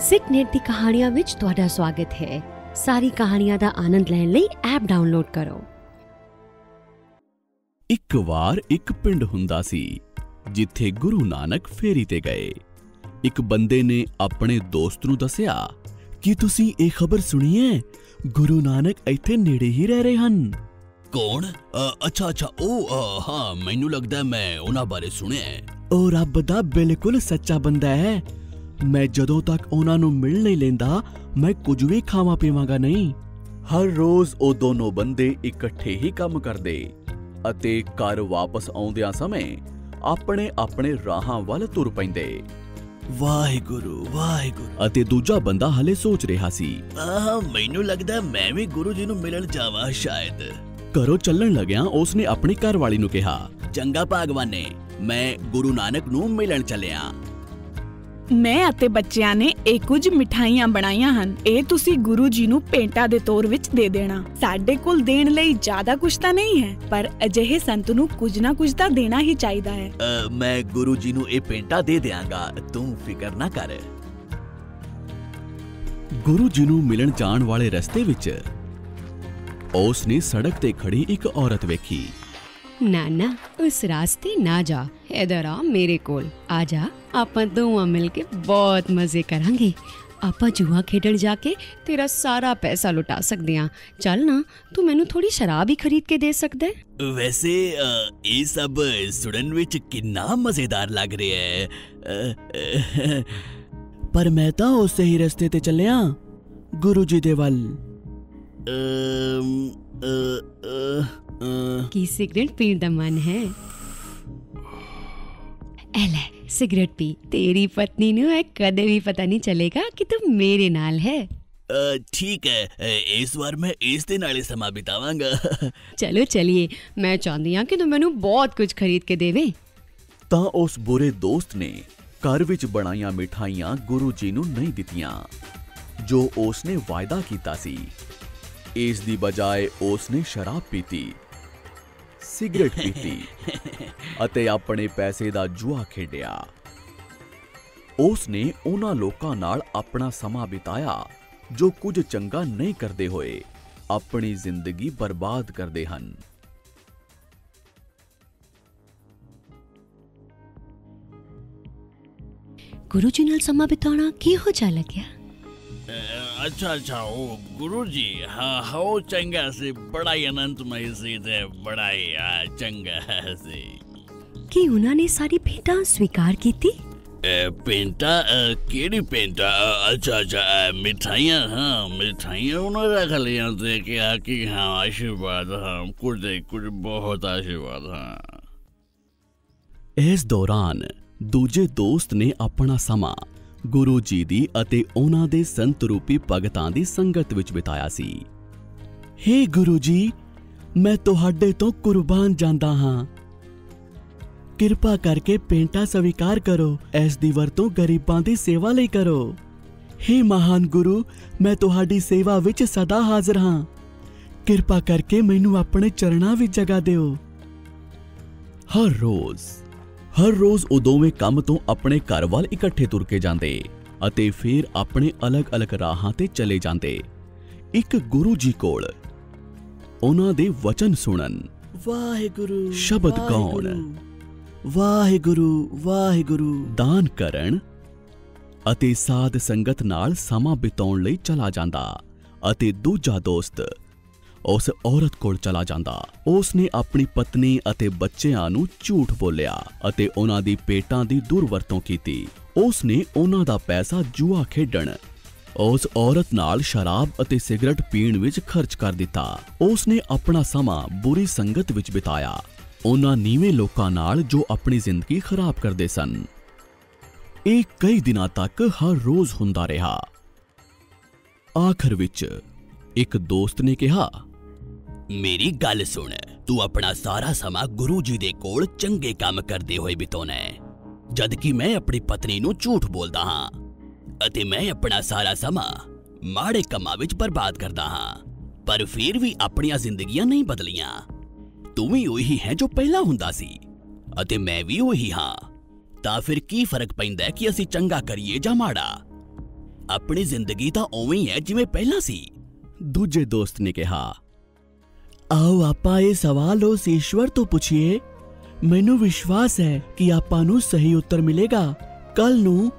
ਸਿਕਨੇਟ ਦੀ ਕਹਾਣੀਆਂ ਵਿੱਚ ਤੁਹਾਡਾ ਸਵਾਗਤ ਹੈ। ਸਾਰੀ ਕਹਾਣੀਆਂ ਦਾ ਆਨੰਦ ਲੈਣ ਲਈ ਐਪ ਡਾਊਨਲੋਡ ਕਰੋ। ਇੱਕ ਵਾਰ ਇੱਕ ਪਿੰਡ ਹੁੰਦਾ ਸੀ ਜਿੱਥੇ ਗੁਰੂ ਨਾਨਕ ਫੇਰੀ ਤੇ ਗਏ। ਇੱਕ ਬੰਦੇ ਨੇ ਆਪਣੇ ਦੋਸਤ ਨੂੰ ਦੱਸਿਆ ਕਿ ਤੁਸੀਂ ਇਹ ਖਬਰ ਸੁਣੀ ਹੈ? ਗੁਰੂ ਨਾਨਕ ਇੱਥੇ ਨੇੜੇ ਹੀ ਰਹਿ ਰਹੇ ਹਨ। ਕੌਣ? ਅ, ਅੱਛਾ ਅੱਛਾ ਉਹ ਹਾਂ ਮੈਨੂੰ ਲੱਗਦਾ ਮੈਂ ਉਹਨਾਂ ਬਾਰੇ ਸੁਣਿਆ ਹੈ। ਉਹ ਰੱਬ ਦਾ ਬਿਲਕੁਲ ਸੱਚਾ ਬੰਦਾ ਹੈ। ਮੈਂ ਜਦੋਂ ਤੱਕ ਉਹਨਾਂ ਨੂੰ ਮਿਲ ਨਹੀਂ ਲੈਂਦਾ, ਮੈਂ ਕੁਝ ਵੀ ਖਾਵਾਂ ਪੀਵਾਂਗਾ ਨਹੀਂ। ਹਰ ਰੋਜ਼ ਉਹ ਦੋਨੋਂ ਬੰਦੇ ਇਕੱਠੇ ਹੀ ਕੰਮ ਕਰਦੇ ਅਤੇ ਘਰ ਵਾਪਸ ਆਉਂਦਿਆਂ ਸਮੇਂ ਆਪਣੇ ਆਪਣੇ ਰਾਹਾਂ ਵੱਲ ਤੁਰ ਪੈਂਦੇ। ਵਾਹਿਗੁਰੂ ਵਾਹਿਗੁਰੂ। ਅਤੇ ਦੂਜਾ ਬੰਦਾ ਹਲੇ ਸੋਚ ਰਿਹਾ ਸੀ, ਆਹ, ਮੈਨੂੰ ਲੱਗਦਾ ਮੈਂ ਵੀ ਗੁਰੂ ਜੀ ਨੂੰ ਮਿਲਣ ਜਾਵਾਂ ਸ਼ਾਇਦ। ਘਰੋਂ ਚੱਲਣ ਲੱਗਿਆਂ ਉਸਨੇ ਆਪਣੀ ਘਰਵਾਲੀ ਨੂੰ ਕਿਹਾ, ਚੰਗਾ ਭਾਗਵਾਨੇ, ਮੈਂ ਗੁਰੂ ਨਾਨਕ ਨੂੰ ਮਿਲਣ ਚੱਲਿਆ। ਮੈਂ ਅਤੇ ਬੱਚਿਆਂ ਨੇ ਇਹ ਕੁਝ ਮਿਠਾਈਆਂ ਬਣਾਈਆਂ ਹਨ। ਇਹ ਤੁਸੀਂ ਗੁਰੂ ਜੀ ਨੂੰ ਪੇਂਟਾ ਦੇ ਤੌਰ ਵਿੱਚ ਦੇ ਦੇਣਾ। ਸਾਡੇ ਕੋਲ ਦੇਣ ਲਈ ਜ਼ਿਆਦਾ ਕੁਝ ਤਾਂ ਨਹੀਂ ਹੈ ਪਰ ਅਜਿਹੇ ਸੰਤ ਨੂੰ ਕੁਝ ਨਾ ਕੁਝ ਤਾਂ ਦੇਣਾ ਹੀ ਚਾਹੀਦਾ ਹੈ। ਮੈਂ ਗੁਰੂ ਜੀ ਨੂੰ ਇਹ ਪੇਂਟਾ ਦੇ ਦਿਆਂਗਾ। ਤੂੰ ਫਿਕਰ ਨਾ ਕਰ। ਗੁਰੂ ਜੀ ਨੂੰ ਮਿਲਣ ਜਾਣ ਵਾਲੇ ਰਸਤੇ ਵਿੱਚ ਉਸ ਨੇ ਸੜਕ ਤੇ ਖੜੀ ਇੱਕ ਔਰਤ ਵੇਖੀ। ਨਾ ਨਾ ਉਸ ਰਾਸਤੇ ਨਾ ਜਾ। ਇਧਰ ਆ ਮੇਰੇ ਕੋਲ ਆ ਜਾ ਆਪਾਂ ਦੋਵਾਂ ਮਿਲ ਕੇ ਬਹੁਤ ਮਜ਼ੇ ਕਰਾਂਗੇ ਆਪਾਂ ਜੂਆ ਖੇਡਣ ਜਾ ਕੇ ਤੇਰਾ ਸਾਰਾ ਪੈਸਾ ਲੁਟਾ ਸਕਦੇ ਹਾਂ ਚੱਲ ਨਾ ਤੂੰ ਮੈਨੂੰ ਥੋੜੀ ਸ਼ਰਾਬ ਹੀ ਖਰੀਦ ਕੇ ਦੇ ਸਕਦਾ ਹੈ ਵੈਸੇ ਅ, ਇਹ ਸਭ ਸੁਣਨ ਵਿੱਚ ਕਿੰਨਾ ਮਜ਼ੇਦਾਰ ਲੱਗ ਰਿਹਾ ਹੈ ਅ, ਅ, ਪਰ ਮੈਂ ਤਾਂ ਉਸੇ ਹੀ ਰਸਤੇ ਤੇ ਚੱਲਿਆ ਗੁਰੂ ਜੀ ਦੇ ਵੱਲ ਅਮ, ਅ, ਅ, ਅ, ਕੀ ਸਿਗਰਟ ਪੀਣ ਦਾ ਮਨ ਹੈ ਐ ਲੈ ਸਿਗਰਟ ਪੀ ਤੇਰੀ ਪਤਨੀ ਨੂੰ ਇਹ ਕਦੇ ਵੀ ਪਤਾ ਨਹੀਂ ਚੱਲੇਗਾ ਕਿ ਤੂੰ ਮੇਰੇ ਨਾਲ ਹੈ ਅ, ਠੀਕ ਹੈ ਇਸ ਵਾਰ ਮੈਂ ਇਸ ਦੇ ਨਾਲ ਹੀ ਸਮਾਂ ਬਿਤਾਵਾਂਗਾ ਚਲੋ ਚਲਿਏ ਮੈਂ ਚਾਹੁੰਦੀ ਹਾਂ ਕਿ ਤੂੰ ਮੈਨੂੰ ਬਹੁਤ ਕੁਝ ਖਰੀਦ ਕੇ ਦੇਵੇਂ ਤਾਂ ਉਸ ਬੁਰੇ ਦੋਸਤ ਨੇ ਘਰ ਵਿੱਚ ਬਣਾਈਆਂ ਮਿਠਾਈਆਂ ਗੁਰੂ ਜੀ ਨੂੰ ਨਹੀਂ ਦਿੱਤੀਆਂ ਜੋ ਉਸ ਨੇ ਵਾਅਦਾ ਕੀਤਾ ਸੀ ਇਸ ਦੀ ਬਜਾਏ ਉਸ ਨੇ ਸ਼ਰਾਬ ਪੀਤੀ ਸਿਗਰਟ ਪੀਤੀ ਅਤੇ ਆਪਣੇ ਪੈਸੇ ਦਾ ਜੂਆ ਖੇਡਿਆ। ਉਸ ਨੇ ਉਹਨਾਂ ਲੋਕਾਂ ਨਾਲ ਆਪਣਾ ਸਮਾਂ ਬਿਤਾਇਆ, ਜੋ ਕੁਝ ਚੰਗਾ ਨਹੀਂ ਕਰਦੇ ਹੋਏ ਆਪਣੀ ਜ਼ਿੰਦਗੀ ਬਰਬਾਦ ਕਰਦੇ ਹਨ। ਗੁਰੂ ਜੀ ਨਾਲ ਸਮਾਂ ਬਿਤਾਉਣਾ ਕਿਹੋ ਜਿਹਾ ਲੱਗਿਆ? ਅ, ਅੱਛਾ ਅੱਛਾ ਉਹ ਗੁਰੂ ਜੀ ਹਾਂ ਹਾਂ ਉਹ ਚੰਗਾ ਸੀ ਬੜਾ ਹੀ ਆਨੰਦਮਈ ਸੀ ਤੇ ਬੜਾ ਹੀ ਅ, ਚੰਗਾ ਸੀ ਕੀ ਉਹਨਾਂ ਨੇ ਸਾਰੀ ਭੇਟਾਂ ਸਵੀਕਾਰ ਕੀਤੀ ਅ, ਪੇਂਟਾ ਅ, ਕਿਹੜੀ ਪੇਂਟਾ ਅ, ਅੱਛਾ ਅੱਛਾ ਅ, ਮਿਠਾਈਆਂ ਹਾਂ ਮਿਠਾਈਆਂ ਉਹਨਾਂ ਰੱਖ ਲਿਆ ਤੇ ਕਿਹਾ ਕਿ ਹਾਂ ਆਸ਼ੀਰਵਾਦ ਹਾਂ ਕੁਝ ਕੁਝ ਬਹੁਤ ਆਸ਼ੀਰਵਾਦ ਹਾਂ ਇਸ ਦੌਰਾਨ ਦੂਜੇ ਦੋਸਤ ਨੇ ਆਪਣਾ ਸਮਾਂ ਗੁਰੂ ਜੀ ਦੀ ਅਤੇ ਉਹਨਾਂ ਦੇ ਸੰਤ ਰੂਪੀ ਭਗਤਾਂ ਦੀ ਸੰਗਤ ਵਿੱਚ ਬਿਤਾਇਆ ਸੀ। ਹੇ ਗੁਰੂ ਜੀ, ਮੈਂ ਤੁਹਾਡੇ ਤੋਂ ਕੁਰਬਾਨ ਜਾਂਦਾ ਹਾਂ। ਕਿਰਪਾ ਕਰਕੇ ਪੇਂਟਾ ਸਵੀਕਾਰ ਕਰੋ, ਇਸ ਦੀ ਵਰਤੋਂ ਗਰੀਬਾਂ ਦੀ ਸੇਵਾ ਲਈ ਕਰੋ। ਹੇ ਮਹਾਨ ਗੁਰੂ, ਮੈਂ ਤੁਹਾਡੀ ਸੇਵਾ ਵਿੱਚ ਸਦਾ ਹਾਜ਼ਰ ਹਾਂ। ਕਿਰਪਾ ਕਰਕੇ ਮੈਨੂੰ ਆਪਣੇ ਚਰਨਾਂ ਵਿੱਚ ਜਗ੍ਹਾ ਦਿਓ। ਹਰ ਰੋਜ਼ ਹਰ ਰੋਜ਼ ਉਹ ਦੋਵੇਂ ਕੰਮ ਤੋਂ ਆਪਣੇ ਘਰ ਵੱਲ ਇਕੱਠੇ ਤੁਰ ਕੇ ਜਾਂਦੇ ਅਤੇ ਫਿਰ ਆਪਣੇ ਅਲੱਗ-ਅਲੱਗ ਰਾਹਾਂ ਤੇ ਚਲੇ ਜਾਂਦੇ। ਇੱਕ ਗੁਰੂ ਜੀ ਕੋਲ ਉਹਨਾਂ ਦੇ ਵਚਨ ਸੁਣਨ। ਵਾਹਿਗੁਰੂ ਸ਼ਬਦ ਗਾਉਣ। ਵਾਹਿਗੁਰੂ। ਵਾਹਿਗੁਰੂ ਦਾਨ ਕਰਨ ਅਤੇ ਸਾਧ ਸੰਗਤ ਨਾਲ ਸਮਾਂ ਬਿਤਾਉਣ ਲਈ ਚਲਾ ਜਾਂਦਾ ਅਤੇ ਦੂਜਾ ਦੋਸਤ ਉਸ ਔਰਤ ਕੋਲ ਚਲਾ ਜਾਂਦਾ। ਉਸ ਨੇ ਆਪਣੀ ਪਤਨੀ ਅਤੇ ਬੱਚਿਆਂ ਨੂੰ ਝੂਠ ਬੋਲਿਆ ਅਤੇ ਉਹਨਾਂ ਦੀ ਪੇਟਾਂ ਦੀ ਦੁਰਵਰਤੋਂ ਕੀਤੀ। ਉਸ ਨੇ ਉਹਨਾਂ ਦਾ ਪੈਸਾ ਜੂਆ ਖੇਡਣ। ਉਸ ਔਰਤ ਨਾਲ ਸ਼ਰਾਬ ਅਤੇ ਸਿਗਰਟ ਪੀਣ ਵਿੱਚ ਖਰਚ ਕਰ ਦਿੱਤਾ। ਉਸ ਨੇ ਆਪਣਾ ਸਮਾਂ ਬੁਰੀ ਸੰਗਤ ਵਿੱਚ ਬਿਤਾਇਆ। ਉਹਨਾਂ ਨੀਵੇਂ ਲੋਕਾਂ ਨਾਲ ਜੋ ਆਪਣੀ ਜ਼ਿੰਦਗੀ ਖਰਾਬ ਕਰਦੇ ਸਨ। ਇਹ ਕਈ ਦਿਨਾਂ ਤੱਕ ਹਰ ਰੋਜ਼ ਹੁੰਦਾ ਰਿਹਾ। ਆਖਰ ਵਿੱਚ ਇੱਕ ਦੋਸਤ ਨੇ ਕਿਹਾ ਮੇਰੀ ਗੱਲ ਸੁਣ। ਤੂੰ ਆਪਣਾ ਸਾਰਾ ਸਮਾਂ ਗੁਰੂ ਜੀ ਦੇ ਕੋਲ ਚੰਗੇ ਕੰਮ ਕਰਦੇ ਹੋਏ ਬਿਤਾਉਣਾ ਹੈ। ਜਦ ਕਿ ਮੈਂ ਆਪਣੀ ਪਤਨੀ ਨੂੰ ਝੂਠ ਬੋਲਦਾ ਹਾਂ ਅਤੇ ਮੈਂ ਆਪਣਾ ਸਾਰਾ ਸਮਾਂ ਮਾੜੇ ਕੰਮਾਂ ਵਿੱਚ ਬਰਬਾਦ ਕਰਦਾ ਹਾਂ, ਪਰ ਫਿਰ ਵੀ ਆਪਣੀਆਂ ਜ਼ਿੰਦਗੀਆਂ ਨਹੀਂ ਬਦਲੀਆਂ। ਤੂੰ ਵੀ ਉਹੀ ਹੈ ਜੋ ਪਹਿਲਾਂ ਹੁੰਦਾ ਸੀ ਅਤੇ ਮੈਂ ਵੀ ਉਹੀ ਹਾਂ। ਤਾਂ ਫਿਰ ਕੀ ਫ਼ਰਕ ਪੈਂਦਾ ਹੈ ਕਿ ਅਸੀਂ ਚੰਗਾ ਕਰੀਏ ਜਾਂ ਮਾੜਾ? ਆਪਣੀ ਜ਼ਿੰਦਗੀ ਤਾਂ ਉਵੇਂ ਹੀ ਹੈ ਜਿਵੇਂ ਪਹਿਲਾਂ ਸੀ। ਦੂਜੇ ਦੋਸਤ ਨੇ ਕਿਹਾ ਆਓ ਆਪਾਂ ਇਹ ਸਵਾਲ ਉਸ ਈਸ਼ਵਰ ਤੋਂ ਪੁੱਛੀਏ। ਮੈਨੂੰ ਵਿਸ਼ਵਾਸ ਹੈ ਕਿ ਆਪਾਂ ਨੂੰ ਸਹੀ ਉੱਤਰ ਮਿਲੇਗਾ। ਕੱਲ ਨੂੰ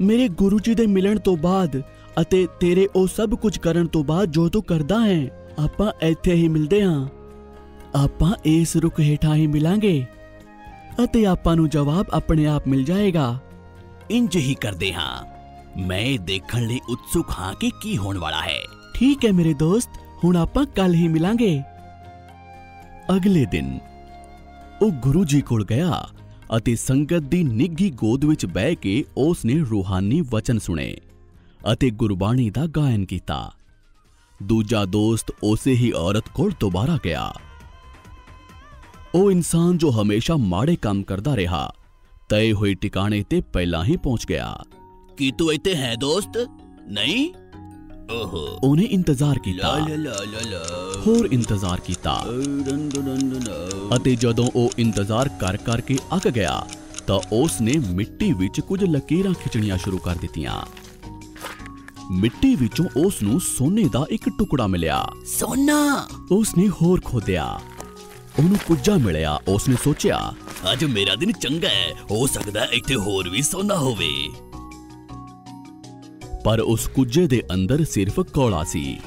ਮੇਰੇ ਗੁਰੂ ਜੀ ਦੇ ਮਿਲਣ ਤੋਂ ਬਾਅਦ ਅਤੇ ਤੇਰੇ ਉਹ ਸਭ ਕੁਝ ਕਰਨ ਤੋਂ ਬਾਅਦ ਜੋ ਤੂੰ ਕਰਦਾ ਹੈ ਆਪਾਂ ਇੱਥੇ ਹੀ ਮਿਲਦੇ ਹਾਂ। ਆਪਾਂ ਇਸ ਰੁੱਖ ਹੇਠਾਂ ਹੀ ਮਿਲਾਂਗੇ ਅਤੇ ਆਪਾਂ ਨੂੰ ਜਵਾਬ ਆਪਣੇ ਆਪ ਮਿਲ ਜਾਏਗਾ। ਇੰਜ ਹੀ ਕਰਦੇ ਹਾਂ। ਮੈਂ ਦੇਖਣ ਲਈ ਉਤਸੁਕ ਹਾਂ ਕਿ ਕੀ ਹੋਣ ਵਾਲਾ ਹੈ। ਠੀਕ ਹੈ ਮੇਰੇ ਦੋਸਤ ਹੁਣ ਆਪਾਂ ਕੱਲ ਹੀ ਮਿਲਾਂਗੇ। ਅਗਲੇ ਦਿਨ ਉਹ ਗੁਰੂ ਜੀ ਕੋਲ ਗਿਆ ਅਤੇ ਸੰਗਤ ਦੀ ਨਿੱਘੀ ਗੋਦ ਵਿੱਚ ਬਹਿ ਕੇ ਉਸ ਨੇ ਰੂਹਾਨੀ ਵਚਨ ਸੁਣੇ ਅਤੇ ਗੁਰਬਾਣੀ ਦਾ ਗਾਇਨ ਕੀਤਾ। ਦੂਜਾ ਦੋਸਤ ਉਸੇ ਹੀ ਔਰਤ ਕੋਲ ਦੁਬਾਰਾ ਗਿਆ। ਉਹ ਇਨਸਾਨ ਜੋ ਹਮੇਸ਼ਾ ਮਾੜੇ ਕੰਮ ਕਰਦਾ ਰਿਹਾ, ਤਏ ਹੋਏ ਟਿਕਾਣੇ ਤੇ ਪਹਿਲਾਂ ਹੀ ਪਹੁੰਚ ਗਿਆ। ਕੀ ਤੂੰ ਇੱਥੇ ਹੈ ਦੋਸਤ? ਨਹੀਂ? ਓਹੋ ਉਹਨੇ ਇੰਤਜ਼ਾਰ ਕੀਤਾ ਹੋਰ ਇੰਤਜ਼ਾਰ ਕੀਤਾ। ਅਤੇ ਜਦੋਂ ਉਹ ਇੰਤਜ਼ਾਰ ਕਰ ਕਰਕੇ ਅੱਕ ਗਿਆ ਤਾਂ ਉਸ ਨੇ ਮਿੱਟੀ ਵਿੱਚ ਕੁਝ ਲਕੀਰਾਂ ਖਿੱਚਣੀਆਂ ਸ਼ੁਰੂ ਕਰ ਦਿੱਤੀਆਂ ਮਿੱਟੀ ਵਿੱਚੋਂ ਉਸ ਨੂੰ ਸੋਨੇ ਦਾ ਇੱਕ ਟੁਕੜਾ ਮਿਲਿਆ ਸੋਨਾ ਉਸ ਨੇ ਹੋਰ ਖੋਦਿਆ ਉਹਨੂੰ ਕੁੱਜਾ ਮਿਲਿਆ ਉਸ ਨੇ ਸੋਚਿਆ ਅੱਜ ਮੇਰਾ ਦਿਨ ਚੰਗਾ ਹੈ ਹੋ ਸਕਦਾ ਇੱਥੇ ਹੋਰ ਵੀ ਸੋਨਾ ਹੋਵੇ ਪਰ ਉਸ ਕੁੱਜੇ ਦੇ ਅੰਦਰ ਸਿਰਫ ਕੋਲਾ ਸੀ।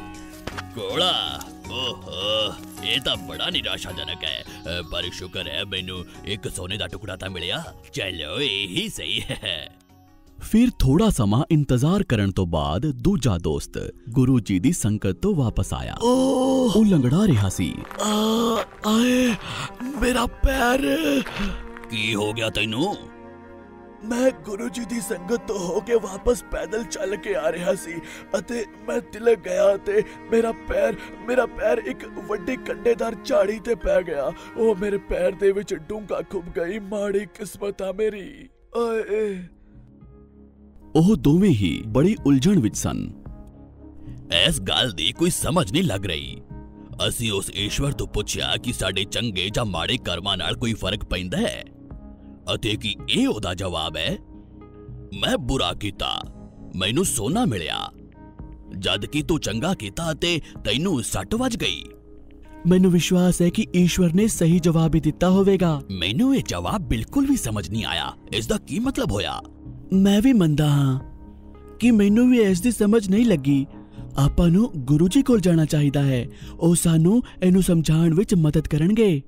ਕੋਲਾ? ਓਹੋ ਇਹ ਤਾਂ ਬੜਾ ਨਿਰਾਸ਼ਾਜਨਕ ਹੈ। ਪਰ ਸ਼ੁਕਰ ਹੈ ਮੈਨੂੰ ਇੱਕ ਸੋਨੇ ਦਾ ਟੁਕੜਾ ਤਾਂ ਮਿਲਿਆ। ਚਲੋ ਇਹੀ ਸਹੀ ਹੈ। ਫਿਰ ਥੋੜਾ ਸਮਾਂ ਇੰਤਜ਼ਾਰ ਕਰਨ ਤੋਂ ਬਾਅਦ ਦੂਜਾ ਦੋਸਤ ਗੁਰੂ ਜੀ ਦੀ ਸੰਗਤ ਤੋਂ ਵਾਪਸ ਆਇਆ। ਉਹ ਲੰਗੜਾ ਰਿਹਾ ਸੀ। ਆਏ ਮੇਰਾ ਪੈਰ! ਕੀ ਹੋ ਗਿਆ ਤੈਨੂੰ? ਮੈਂ ਗੁਰੂ ਜੀ ਦੀ ਸੰਗਤ ਤੋਂ ਹੋ ਕੇ ਵਾਪਸ ਪੈਦਲ ਚੱਲ ਕੇ ਆ ਰਿਹਾ ਸੀ ਅਤੇ ਮੈਂ ਤਿਲਕ ਗਿਆ ਤੇ ਮੇਰਾ ਪੈਰ ਮੇਰਾ ਪੈਰ ਇੱਕ ਵੱਡੀ ਕੰਡੇਦਾਰ ਝਾੜੀ ਤੇ ਪੈ ਗਿਆ। ਉਹ ਮੇਰੇ ਪੈਰ ਦੇ ਵਿੱਚ ਡੂੰਘਾ ਖੁੱਭ ਗਈ, ਮਾੜੀ ਕਿਸਮਤ ਆ ਮੇਰੀ। ਓਏ ਉਹ ਦੋਵੇਂ ਹੀ ਬੜੀ ਉਲਝਣ ਵਿੱਚ ਸਨ। ਇਸ ਗੱਲ ਦੀ ਕੋਈ ਸਮਝ ਨਹੀਂ ਲੱਗ ਰਹੀ। ਅਸੀਂ ਉਸ ਈਸ਼ਵਰ ਤੋਂ ਪੁੱਛਿਆ ਕਿ ਸਾਡੇ ਚੰਗੇ ਜਾਂ ਮਾੜੇ ਕਰਮਾਂ ਨਾਲ ਕੋਈ ਫ਼ਰਕ ਪੈਂਦਾ ਹੈ। ਅਤੇ ਕੀ ਇਹ ਉਹਦਾ ਜਵਾਬ ਹੈ ਮੈਂ ਬੁਰਾ ਕੀਤਾ ਮੈਨੂੰ ਸੋਨਾ ਮਿਲਿਆ। ਜਦ ਕਿ ਤੂੰ ਚੰਗਾ ਕੀਤਾ ਤੇ ਤੈਨੂੰ ਸੱਟ ਵੱਜ ਗਈ। ਮੈਨੂੰ ਵਿਸ਼ਵਾਸ ਹੈ ਕਿ ਈਸ਼ਵਰ ਨੇ ਸਹੀ ਜਵਾਬ ਹੀ ਦਿੱਤਾ ਹੋਵੇਗਾ। ਮੈਨੂੰ ਇਹ ਜਵਾਬ ਬਿਲਕੁਲ ਵੀ ਸਮਝ ਨਹੀਂ ਆਇਆ। ਇਸ ਦਾ ਕੀ ਮਤਲਬ ਹੋਇਆ? ਮੈਂ ਵੀ ਮੰਨਦਾ ਹਾਂ ਕਿ ਮੈਨੂੰ ਵੀ ਇਸ ਦੀ ਸਮਝ ਨਹੀਂ ਲੱਗੀ। ਆਪਾਂ ਨੂੰ ਗੁਰੂ ਜੀ ਕੋਲ ਜਾਣਾ ਚਾਹੀਦਾ ਹੈ। ਉਹ ਸਾਨੂੰ ਇਹਨੂੰ ਸਮਝਾਉਣ ਵਿੱਚ ਮਦਦ ਕਰਨਗੇ।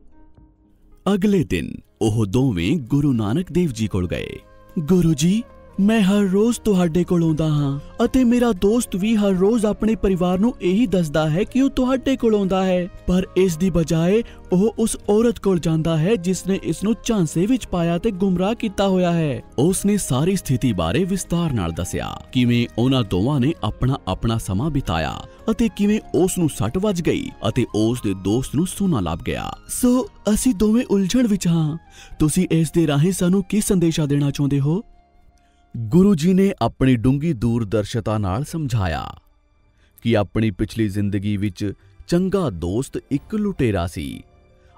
ਅਗਲੇ ਦਿਨ ਉਹ ਦੋਵੇਂ ਗੁਰੂ ਨਾਨਕ ਦੇਵ ਜੀ ਕੋਲ ਗਏ। ਗੁਰੂ ਜੀ ਮੈਂ ਹਰ ਰੋਜ਼ ਤੁਹਾਡੇ ਕੋਲ ਆਉਂਦਾ ਹਾਂ ਅਤੇ ਮੇਰਾ ਦੋਸਤ ਵੀ ਹਰ ਰੋਜ਼ ਆਪਣੇ ਪਰਿਵਾਰ ਨੂੰ ਇਹੀ ਦੱਸਦਾ ਹੈ ਕਿ ਉਹ ਤੁਹਾਡੇ ਕੋਲ ਆਉਂਦਾ ਹੈ। ਪਰ ਇਸ ਦੀ ਬਜਾਏ ਉਹ ਉਸ ਔਰਤ ਕੋਲ ਜਾਂਦਾ ਹੈ ਜਿਸ ਨੇ ਇਸ ਨੂੰ ਝਾਂਸੇ ਵਿੱਚ ਪਾਇਆ ਤੇ ਗੁੰਮਰਾਹ ਕੀਤਾ ਹੋਇਆ ਹੈ। ਉਸ ਨੇ ਸਾਰੀ ਸਥਿਤੀ ਬਾਰੇ ਵਿਸਤਾਰ ਨਾਲ ਦੱਸਿਆ। ਕਿਵੇਂ ਉਹਨਾਂ ਦੋਵਾਂ ਨੇ ਆਪਣਾ ਆਪਣਾ ਸਮਾਂ ਬਿਤਾਇਆ ਅਤੇ ਕਿਵੇਂ ਉਸ ਨੂੰ ਸੱਟ ਵੱਜ ਗਈ ਅਤੇ ਉਸ ਦੇ ਦੋਸਤ ਨੂੰ ਸੋਨਾ ਲੱਭ ਗਿਆ। ਸੋ ਅਸੀਂ ਦੋਵੇਂ ਉਲਝਣ ਵਿੱਚ ਹਾਂ। ਤੁਸੀਂ ਇਸ ਦੇ ਰਾਹੀਂ ਸਾਨੂੰ ਕੀ ਸੰਦੇਸ਼ਾ ਦੇਣਾ ਚਾਹੁੰਦੇ ਹੋ? ਗੁਰੂ ਜੀ ਨੇ ਆਪਣੀ ਡੂੰਗੀ ਦੂਰਦਰਸ਼ਤਾ ਨਾਲ ਸਮਝਾਇਆ ਕਿ ਆਪਣੀ ਪਿਛਲੀ ਜ਼ਿੰਦਗੀ ਵਿੱਚ ਚੰਗਾ ਦੋਸਤ ਇੱਕ ਲੁਟੇਰਾ ਸੀ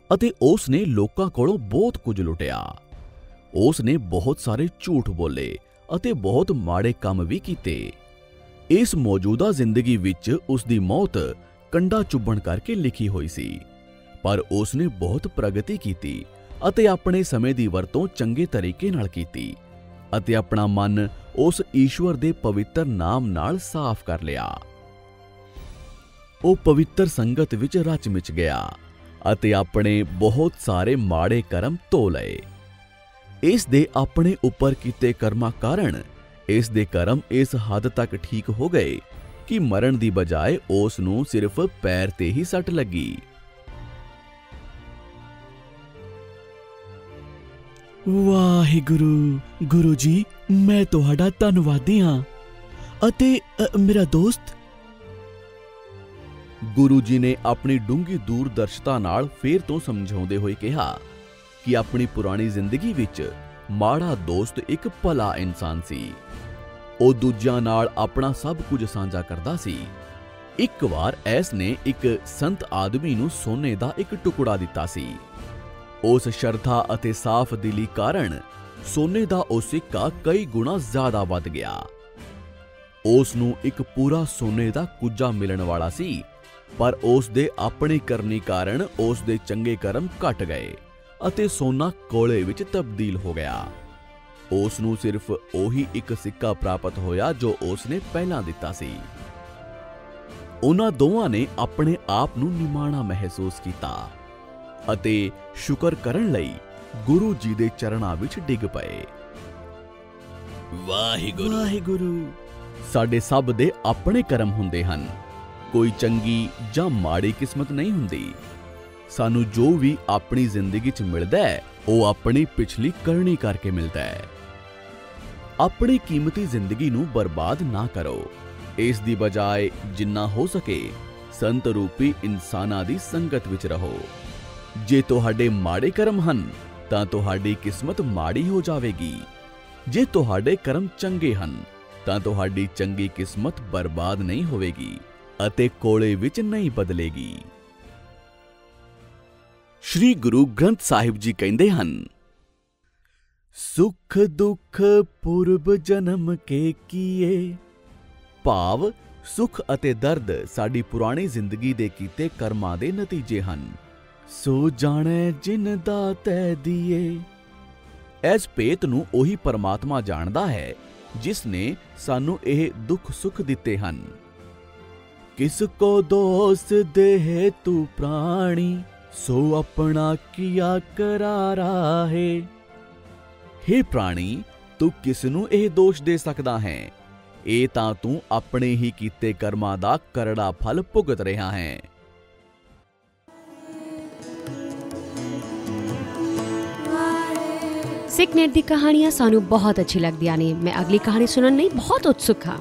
ਅਤੇ ਉਸ ਨੇ ਲੋਕਾਂ ਕੋਲੋਂ ਬਹੁਤ ਕੁਝ ਲੁੱਟਿਆ। ਉਸ ਨੇ ਬਹੁਤ ਸਾਰੇ ਝੂਠ ਬੋਲੇ ਅਤੇ ਬਹੁਤ ਮਾੜੇ ਕੰਮ ਵੀ ਕੀਤੇ। ਇਸ ਮੌਜੂਦਾ ਜ਼ਿੰਦਗੀ ਵਿੱਚ ਉਸ ਦੀ ਮੌਤ ਕੰਡਾ ਚੁੱਭਣ ਕਰਕੇ ਲਿਖੀ ਹੋਈ ਸੀ, ਪਰ ਉਸ ਨੇ ਬਹੁਤ ਪ੍ਰਗਤੀ ਕੀਤੀ ਅਤੇ ਆਪਣੇ ਸਮੇਂ ਦੀ ਵਰਤੋਂ ਚੰਗੇ ਤਰੀਕੇ ਨਾਲ ਕੀਤੀ। ਅਤੇ ਆਪਣਾ ਮਨ ਉਸ ਈਸ਼ਵਰ ਦੇ ਪਵਿੱਤਰ ਨਾਮ ਨਾਲ ਸਾਫ਼ ਕਰ ਲਿਆ। ਉਹ ਪਵਿੱਤਰ ਸੰਗਤ ਵਿੱਚ ਰਚ ਮਿਚ ਗਿਆ ਅਤੇ ਆਪਣੇ ਬਹੁਤ ਸਾਰੇ ਮਾੜੇ ਕਰਮ ਧੋ ਲਏ। ਇਸ ਦੇ ਆਪਣੇ ਉੱਪਰ ਕੀਤੇ ਕਰਮਾਂ ਕਾਰਨ ਇਸ ਦੇ ਕਰਮ ਇਸ ਹੱਦ ਤੱਕ ਠੀਕ ਹੋ ਗਏ ਕਿ ਮਰਨ ਦੀ ਬਜਾਏ ਉਸ ਨੂੰ ਸਿਰਫ ਪੈਰ ਤੇ ਹੀ ਸੱਟ ਲੱਗੀ। ਵਾਹਿਗੁਰੂ ਗੁਰੂ ਜੀ ਮੈਂ ਤੁਹਾਡਾ ਧੰਨਵਾਦੀ ਹਾਂ। ਅਤੇ ਅ, ਮੇਰਾ ਦੋਸਤ? ਗੁਰੂ ਜੀ ਨੇ ਆਪਣੀ ਡੂੰਗੀ ਦੂਰਦਰਸ਼ਤਾ ਨਾਲ ਫੇਰ ਤੋਂ ਸਮਝਾਉਂਦੇ ਹੋਏ ਕਿਹਾ ਕਿ ਆਪਣੀ ਪੁਰਾਣੀ ਜ਼ਿੰਦਗੀ ਵਿੱਚ ਮਾੜਾ ਦੋਸਤ ਇੱਕ ਭਲਾ ਇਨਸਾਨ ਸੀ। ਉਹ ਦੂਜਿਆਂ ਨਾਲ ਆਪਣਾ ਸਭ ਕੁਝ ਸਾਂਝਾ ਕਰਦਾ ਸੀ। ਇੱਕ ਵਾਰ ਐਸ ਨੇ ਇੱਕ ਸੰਤ ਆਦਮੀ ਨੂੰ ਸੋਨੇ ਦਾ ਇੱਕ ਟੁਕੜਾ ਦਿੱਤਾ ਸੀ। ਉਸ ਸ਼ਰਧਾ ਅਤੇ ਸਾਫ਼ ਦਿਲੀ ਕਾਰਨ ਸੋਨੇ ਦਾ ਉਹ ਸਿੱਕਾ ਕਈ ਗੁਣਾ ਜ਼ਿਆਦਾ ਵੱਧ ਗਿਆ। ਉਸ ਨੂੰ ਇੱਕ ਪੂਰਾ ਸੋਨੇ ਦਾ ਕੁੱਜਾ ਮਿਲਣ ਵਾਲਾ ਸੀ, ਪਰ ਉਸ ਦੇ ਆਪਣੇ ਕਰਨੀ ਕਾਰਨ ਉਸ ਦੇ ਚੰਗੇ ਕਰਮ ਘਟ ਗਏ ਅਤੇ ਸੋਨਾ ਕੋਲੇ ਵਿੱਚ ਤਬਦੀਲ ਹੋ ਗਿਆ। ਉਸ ਨੂੰ ਸਿਰਫ ਉਹੀ ਇੱਕ ਸਿੱਕਾ ਪ੍ਰਾਪਤ ਹੋਇਆ ਜੋ ਉਸ ਨੇ ਪਹਿਲਾਂ ਦਿੱਤਾ ਸੀ। ਉਹਨਾਂ ਦੋਵਾਂ ਨੇ ਆਪਣੇ ਆਪ ਨੂੰ ਨਿਮਾਣਾ ਮਹਿਸੂਸ ਕੀਤਾ। ਅਤੇ ਸ਼ੁਕਰ ਕਰਨ ਲਈ ਗੁਰੂ ਜੀ ਦੇ ਚਰਨਾਂ ਵਿੱਚ ਡਿੱਗ ਪਏ। ਵਾਹਿਗੁਰੂ। ਵਾਹਿਗੁਰੂ। ਸਾਡੇ ਸਭ ਦੇ ਆਪਣੇ ਕਰਮ ਹੁੰਦੇ ਹਨ। ਕੋਈ ਚੰਗੀ ਜਾਂ ਮਾੜੀ ਕਿਸਮਤ ਨਹੀਂ ਹੁੰਦੀ। ਸਾਨੂੰ ਜੋ ਵੀ ਆਪਣੀ ਜ਼ਿੰਦਗੀ 'ਚ ਮਿਲਦਾ ਹੈ ਉਹ ਆਪਣੀ ਪਿਛਲੀ ਕਰਨੀ ਕਰਕੇ ਮਿਲਦਾ ਹੈ। ਆਪਣੀ ਕੀਮਤੀ ਜ਼ਿੰਦਗੀ ਨੂੰ ਬਰਬਾਦ ਨਾ ਕਰੋ। ਇਸ ਦੀ ਬਜਾਏ ਜਿੰਨਾ ਹੋ ਸਕੇ ਸੰਤ ਰੂਪੀ ਇਨਸਾਨਾਂ ਦੀ ਸੰਗਤ ਵਿੱਚ ਰਹੋ। ਜੇ ਤੁਹਾਡੇ ਮਾੜੇ ਕਰਮ ਹਨ, ਤਾਂ ਤੁਹਾਡੀ ਕਿਸਮਤ ਮਾੜੀ ਹੋ ਜਾਵੇਗੀ। ਜੇ ਤੁਹਾਡੇ ਕਰਮ ਚੰਗੇ ਹਨ, ਤਾਂ ਤੁਹਾਡੀ ਚੰਗੀ ਕਿਸਮਤ ਬਰਬਾਦ ਨਹੀਂ ਹੋਵੇਗੀ ਅਤੇ ਕੋਲੇ ਵਿੱਚ ਨਹੀਂ ਬਦਲੇਗੀ। ਸ਼੍ਰੀ ਗੁਰੂ ਗ੍ਰੰਥ ਸਾਹਿਬ ਜੀ ਕਹਿੰਦੇ ਹਨ, ਸੁਖ ਦੁਖ ਪੁਰਬ ਜਨਮ ਕੇ ਕੀਏ। ਭਾਵ ਸੁਖ ਅਤੇ ਦਰਦ ਸਾਡੀ ਪੁਰਾਣੀ ਜ਼ਿੰਦਗੀ ਦੇ ਕੀਤੇ ਕਰਮਾਂ ਦੇ ਨਤੀਜੇ ਹਨ। ਸੋ ਜਾਣੈ ਜਿਨ ਦਾ ਤੈ ਦੀਏ। ਇਸ ਭੇਤ ਨੂੰ ਉਹੀ ਪਰਮਾਤਮਾ ਜਾਣਦਾ ਹੈ, ਜਿਸ ਨੇ ਸਾਨੂੰ ਇਹ ਦੁੱਖ ਸੁੱਖ ਦਿੱਤੇ ਹਨ। ਕਿਸ ਕੋ ਦੋਸ ਦੇਹ ਤੂੰ ਪ੍ਰਾਣੀ, ਸੋ ਆਪਣਾ ਕੀਆ ਕਰਾਰਾ ਹੈ। हे ਪ੍ਰਾਣੀ, ਤੂੰ ਕਿਸ ਨੂੰ ਇਹ ਦੋਸ਼ ਦੇ ਸਕਦਾ ਹੈ? ਇਹ ਤਾਂ ਤੂੰ ਆਪਣੇ ਹੀ ਕੀਤੇ ਕਰਮਾਂ ਦਾ ਕਰੜਾ ਫਲ ਭੁਗਤ ਰਿਹਾ ਹੈ। ਸਿੱਖ ਨੈਟ ਦੀ ਕਹਾਣੀਆਂ ਸਾਨੂੰ ਬਹੁਤ ਅੱਛੀ ਲੱਗਦੀਆਂ ਨੇ ਮੈਂ ਅਗਲੀ ਕਹਾਣੀ ਸੁਣਨ ਲਈ ਬਹੁਤ ਉਤਸੁਕ ਹਾਂ